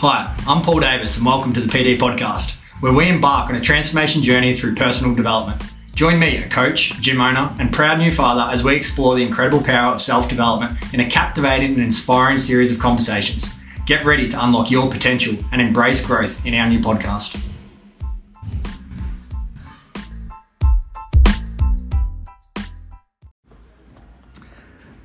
Hi, I'm Paul Davis, and welcome to the PD Podcast, where we embark on a transformation journey through personal development. Join me, a coach, gym owner, and proud new father, as we explore the incredible power of self development in a captivating and inspiring series of conversations. Get ready to unlock your potential and embrace growth in our new podcast.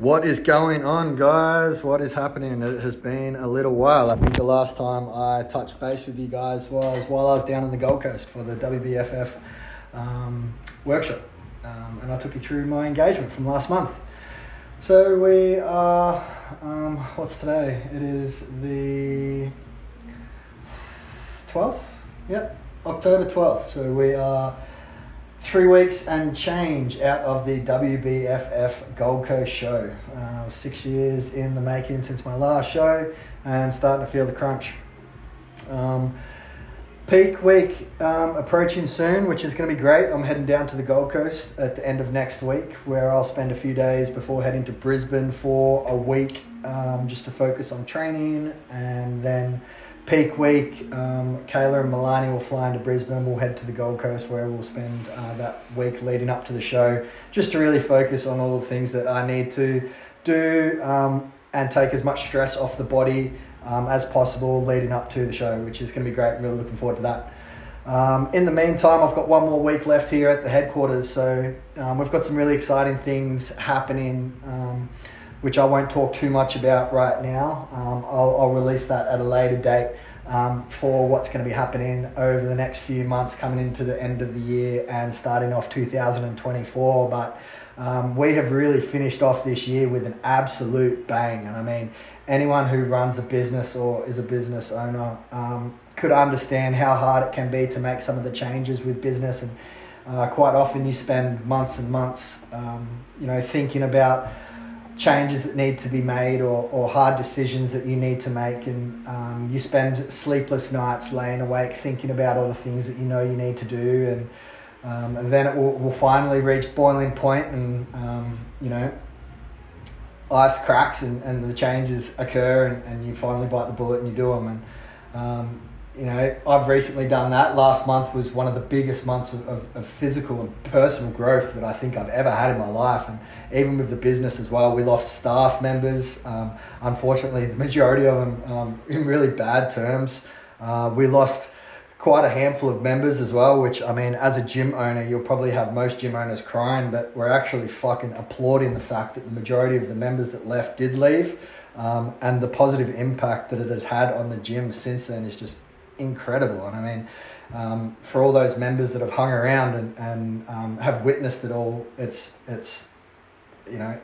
What is going on, guys? What is happening? It has been a little while. I think the last time I touched base with you guys was while I was down on the Gold Coast for the WBFF um, workshop, um, and I took you through my engagement from last month. So we are, um, what's today? It is the 12th? Yep, October 12th. So we are three weeks and change out of the WBFF Gold Coast show. Uh, six years in the making since my last show and starting to feel the crunch. Um, peak week um, approaching soon, which is going to be great. I'm heading down to the Gold Coast at the end of next week, where I'll spend a few days before heading to Brisbane for a week um, just to focus on training and then peak week, um, Kayla and Milani will fly into Brisbane. We'll head to the Gold Coast where we'll spend uh, that week leading up to the show just to really focus on all the things that I need to do um, and take as much stress off the body um, as possible leading up to the show, which is going to be great. I'm really looking forward to that. Um, in the meantime, I've got one more week left here at the headquarters, so um, we've got some really exciting things happening um, which I won't talk too much about right now. Um, I'll, I'll, release that at a later date um, for what's going to be happening over the next few months coming into the end of the year and starting off 2024. But um, we have really finished off this year with an absolute bang. And I mean, anyone who runs a business or is a business owner um, could understand how hard it can be to make some of the changes with business. And uh, quite often you spend months and months, um, you know, thinking about changes that need to be made or, or hard decisions that you need to make and um, you spend sleepless nights laying awake thinking about all the things that you know you need to do and, um, and then it will, will finally reach boiling point and um, you know ice cracks and, and the changes occur and, and you finally bite the bullet and you do them and um, you know, I've recently done that. Last month was one of the biggest months of, of, of, physical and personal growth that I think I've ever had in my life. And even with the business as well, we lost staff members. Um, unfortunately, the majority of them um, in really bad terms. Uh, we lost quite a handful of members as well, which I mean, as a gym owner, you'll probably have most gym owners crying, but we're actually fucking applauding the fact that the majority of the members that left did leave. Um, and the positive impact that it has had on the gym since then is just incredible. And I mean, um, for all those members that have hung around and, and um, have witnessed it all, it's, it's you know,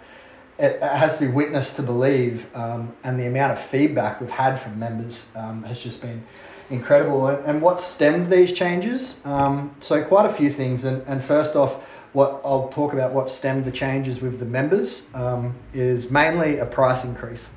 it, has to be witnessed to believe. Um, and the amount of feedback we've had from members um, has just been incredible. And, and what stemmed these changes? Um, so, quite a few things. And, and first off, what I'll talk about what stemmed the changes with the members um, is mainly a price increase.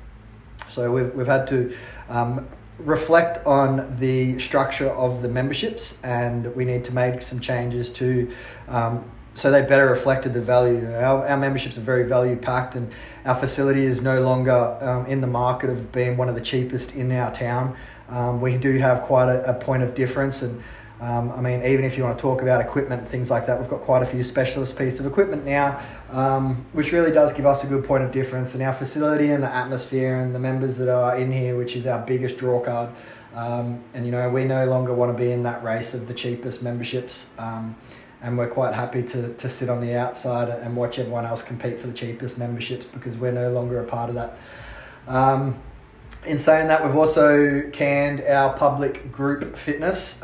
So we've, we've had to um, reflect on the structure of the memberships and we need to make some changes to um, so they better reflected the value. Our, our memberships are very value packed, and our facility is no longer um, in the market of being one of the cheapest in our town. Um, we do have quite a, a point of difference, and um, I mean, even if you want to talk about equipment things like that, we've got quite a few specialist pieces of equipment now, um, which really does give us a good point of difference. And our facility and the atmosphere and the members that are in here, which is our biggest draw card. Um, and you know, we no longer want to be in that race of the cheapest memberships. Um, and we're quite happy to, to sit on the outside and watch everyone else compete for the cheapest memberships because we're no longer a part of that. Um, in saying that, we've also canned our public group fitness.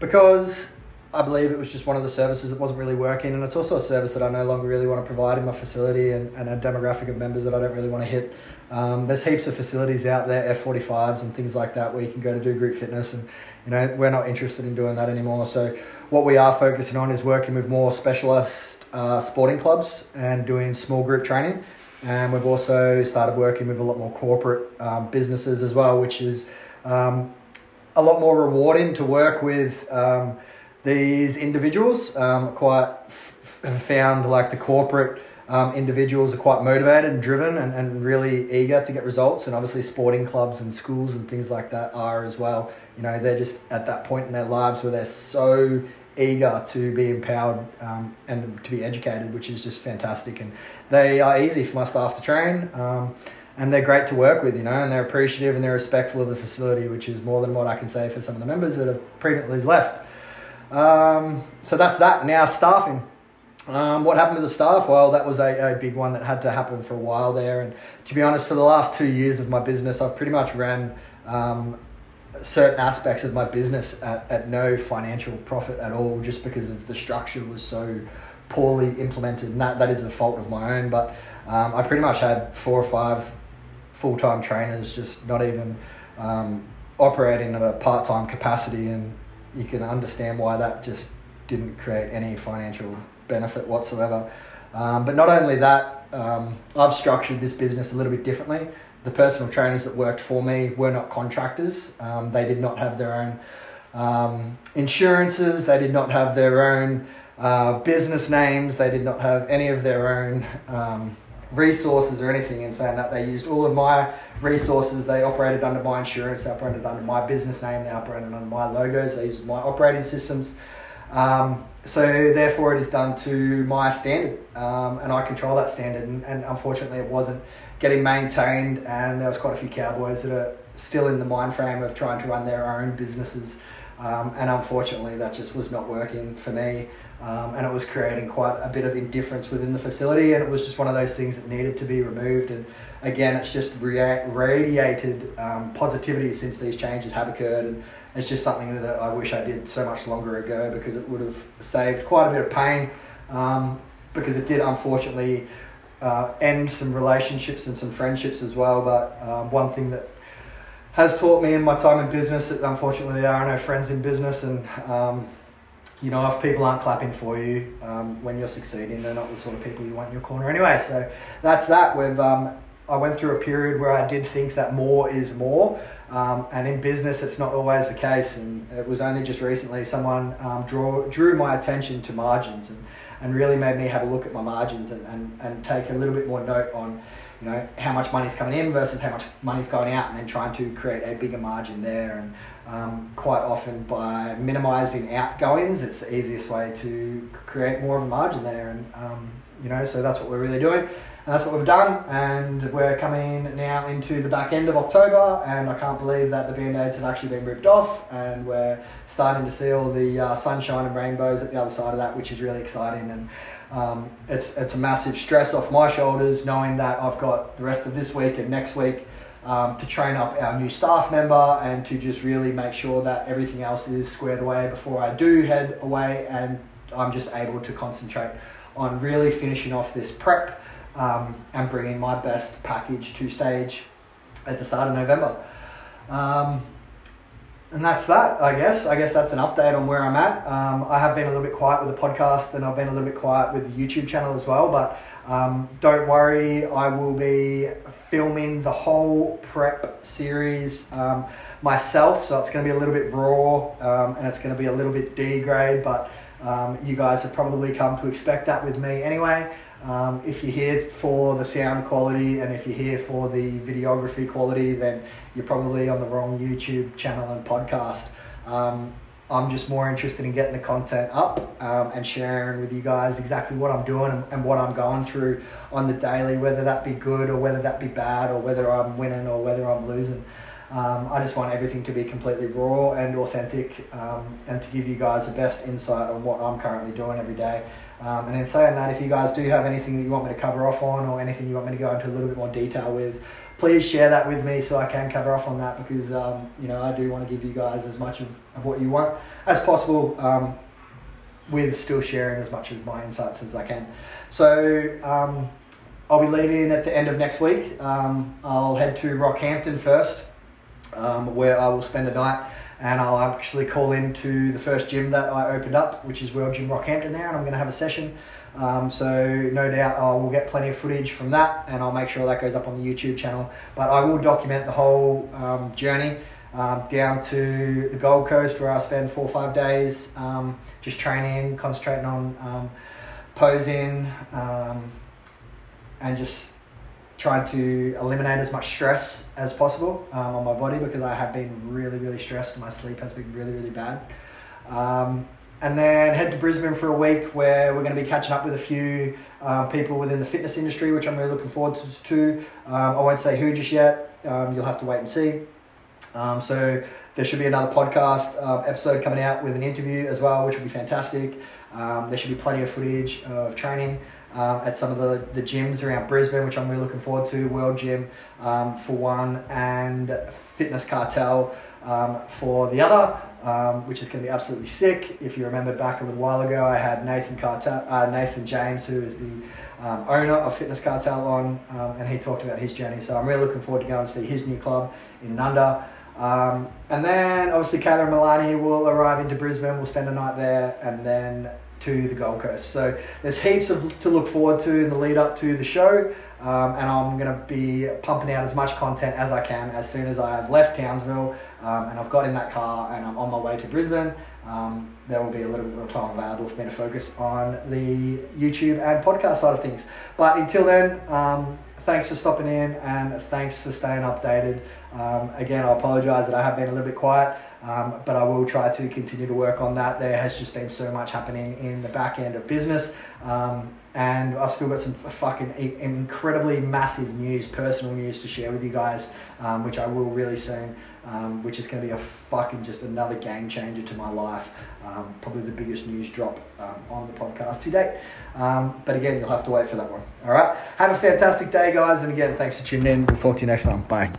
Because I believe it was just one of the services that wasn't really working, and it's also a service that I no longer really want to provide in my facility and, and a demographic of members that I don't really want to hit. Um, there's heaps of facilities out there, F45s and things like that, where you can go to do group fitness, and you know we're not interested in doing that anymore. So what we are focusing on is working with more specialist uh, sporting clubs and doing small group training. And we've also started working with a lot more corporate um, businesses as well, which is um, a lot more rewarding to work with um, these individuals. Um, quite f- found like the corporate um, individuals are quite motivated and driven and, and really eager to get results. And obviously, sporting clubs and schools and things like that are as well. You know, they're just at that point in their lives where they're so eager to be empowered um, and to be educated, which is just fantastic. And they are easy for my staff to train. Um, and they're great to work with, you know, and they're appreciative and they're respectful of the facility, which is more than what I can say for some of the members that have previously left. Um, so that's that. Now, staffing. Um, what happened to the staff? Well, that was a, a big one that had to happen for a while there. And to be honest, for the last two years of my business, I've pretty much ran um, certain aspects of my business at, at no financial profit at all just because of the structure was so poorly implemented. And that, that is a fault of my own. But um, I pretty much had four or five full time trainers just not even um, operating at a part time capacity. And you can understand why that just didn't create any financial benefit whatsoever. Um, but not only that, um, I've structured this business a little bit differently. The personal trainers that worked for me were not contractors. Um, they did not have their own um, insurances. They did not have their own uh, business names. They did not have any of their own um, resources or anything in saying that they used all of my resources. They operated under my insurance, they operated under my business name, they operated under my logos, they used my operating systems. Um, so therefore, it is done to my standard, um, and I control that standard. And, and, unfortunately, it wasn't getting maintained, and there was quite a few cowboys that are still in the mind frame of trying to run their own businesses. Um, and unfortunately, that just was not working for me. Um, and it was creating quite a bit of indifference within the facility, and it was just one of those things that needed to be removed. And again, it's just rea- radiated um, positivity since these changes have occurred, and it's just something that I wish I did so much longer ago because it would have saved quite a bit of pain. Um, because it did unfortunately uh, end some relationships and some friendships as well. But um, one thing that has taught me in my time in business that unfortunately there are no friends in business and um, you know, if people aren't clapping for you um, when you're succeeding, they're not the sort of people you want in your corner anyway. So that's that. We've um, I went through a period where I did think that more is more, um, and in business, it's not always the case. And it was only just recently someone um, draw, drew my attention to margins and, and really made me have a look at my margins and, and, and take a little bit more note on you know how much money's coming in versus how much money's going out, and then trying to create a bigger margin there. And um, quite often, by minimizing outgoings, it's the easiest way to create more of a margin there. And um, you know, so that's what we're really doing, and that's what we've done. And we're coming now into the back end of October, and I can't believe that the band-aids have actually been ripped off, and we're starting to see all the uh, sunshine and rainbows at the other side of that, which is really exciting. And um, it's it's a massive stress off my shoulders knowing that I've got the rest of this week and next week um, to train up our new staff member and to just really make sure that everything else is squared away before I do head away and I'm just able to concentrate on really finishing off this prep um, and bringing my best package to stage at the start of November. And that's that, I guess. I guess that's an update on where I'm at. Um, I have been a little bit quiet with the podcast and I've been a little bit quiet with the YouTube channel as well, but um, don't worry, I will be filming the whole prep series um, myself, so it's going to be a little bit raw um, and it's going to be a little bit D grade, but um, you guys have probably come to expect that with me anyway. Um, if you're here for the sound quality and if you're here for the videography quality, then you're probably on the wrong YouTube channel and podcast. Um, I'm just more interested in getting the content up um, and sharing with you guys exactly what I'm doing and, and, what I'm going through on the daily, whether that be good or whether that be bad or whether I'm winning or whether I'm losing. Um, I just want everything to be completely raw and authentic um, and to give you guys the best insight on what I'm currently doing every day. Um, and in saying that, if you guys do have anything that you want me to cover off on or anything you want me to go into a little bit more detail with, please share that with me so I can cover off on that because um, you know I do want to give you guys as much of, of what you want as possible um, with still sharing as much of my insights as I can. So um, I'll be leaving at the end of next week. Um, I'll head to Rockhampton first um, where I will spend a night and I'll actually call into the first gym that I opened up, which is World Gym Rockhampton there, and I'm going to have a session. Um, so no doubt I will get plenty of footage from that, and I'll make sure that goes up on the YouTube channel. But I will document the whole um, journey um, down to the Gold Coast, where I spend four or five days um, just training, concentrating on um, posing, um, and just trying to eliminate as much stress as possible um, on my body because I have been really, really stressed. My sleep has been really, really bad. Um, and then head to Brisbane for a week where we're going to be catching up with a few uh, people within the fitness industry, which I'm really looking forward to. Um, I won't say who just yet. Um, you'll have to wait and see. Um, so there should be another podcast um, episode coming out with an interview as well, which will be fantastic. Um, there should be plenty of footage of training um, at some of the, the gyms around Brisbane, which I'm really looking forward to. World Gym um, for one, and Fitness Cartel for the other. Um, which is going to be absolutely sick. If you remember back a little while ago, I had Nathan Cartel, uh, Nathan James, who is the um, owner of Fitness Cartel, on, um, and he talked about his journey. So I'm really looking forward to going to see his new club in Nunda. Um, and then obviously Kayla and Milani will arrive into Brisbane. We'll spend a night there, and then to the Gold Coast. So there's heaps of to look forward to in the lead up to the show, um, and I'm going to be pumping out as much content as I can as soon as I have left Townsville um, and I've got in that car and I'm on my way to Brisbane. Um, there will be a little bit more time available for me to focus on the YouTube and podcast side of things. But until then, um, thanks for stopping in and thanks for staying updated. Um, again, I apologize that I have been a little bit quiet. Um, but I will try to continue to work on that. There has just been so much happening in the back end of business. Um, and I've still got some fucking incredibly massive news, personal news to share with you guys, um, which I will really soon, um, which is going to be a fucking just another game changer to my life. Um, probably the biggest news drop um, on the podcast to date. Um, but again, you'll have to wait for that one. All right. Have a fantastic day, guys. And again, thanks for tuning in. We'll talk to you next time. Bye.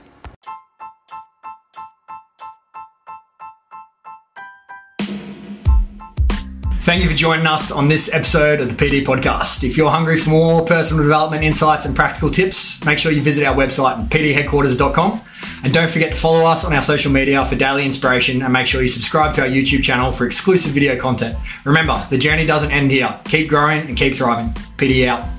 Thank you for joining us on this episode of the PD Podcast. If you're hungry for more personal development insights and practical tips, make sure you visit our website pdheadquarters.com. And don't forget to follow us on our social media for daily inspiration and make sure you subscribe to our YouTube channel for exclusive video content. Remember, the journey doesn't end here. Keep growing and keep thriving. PD out.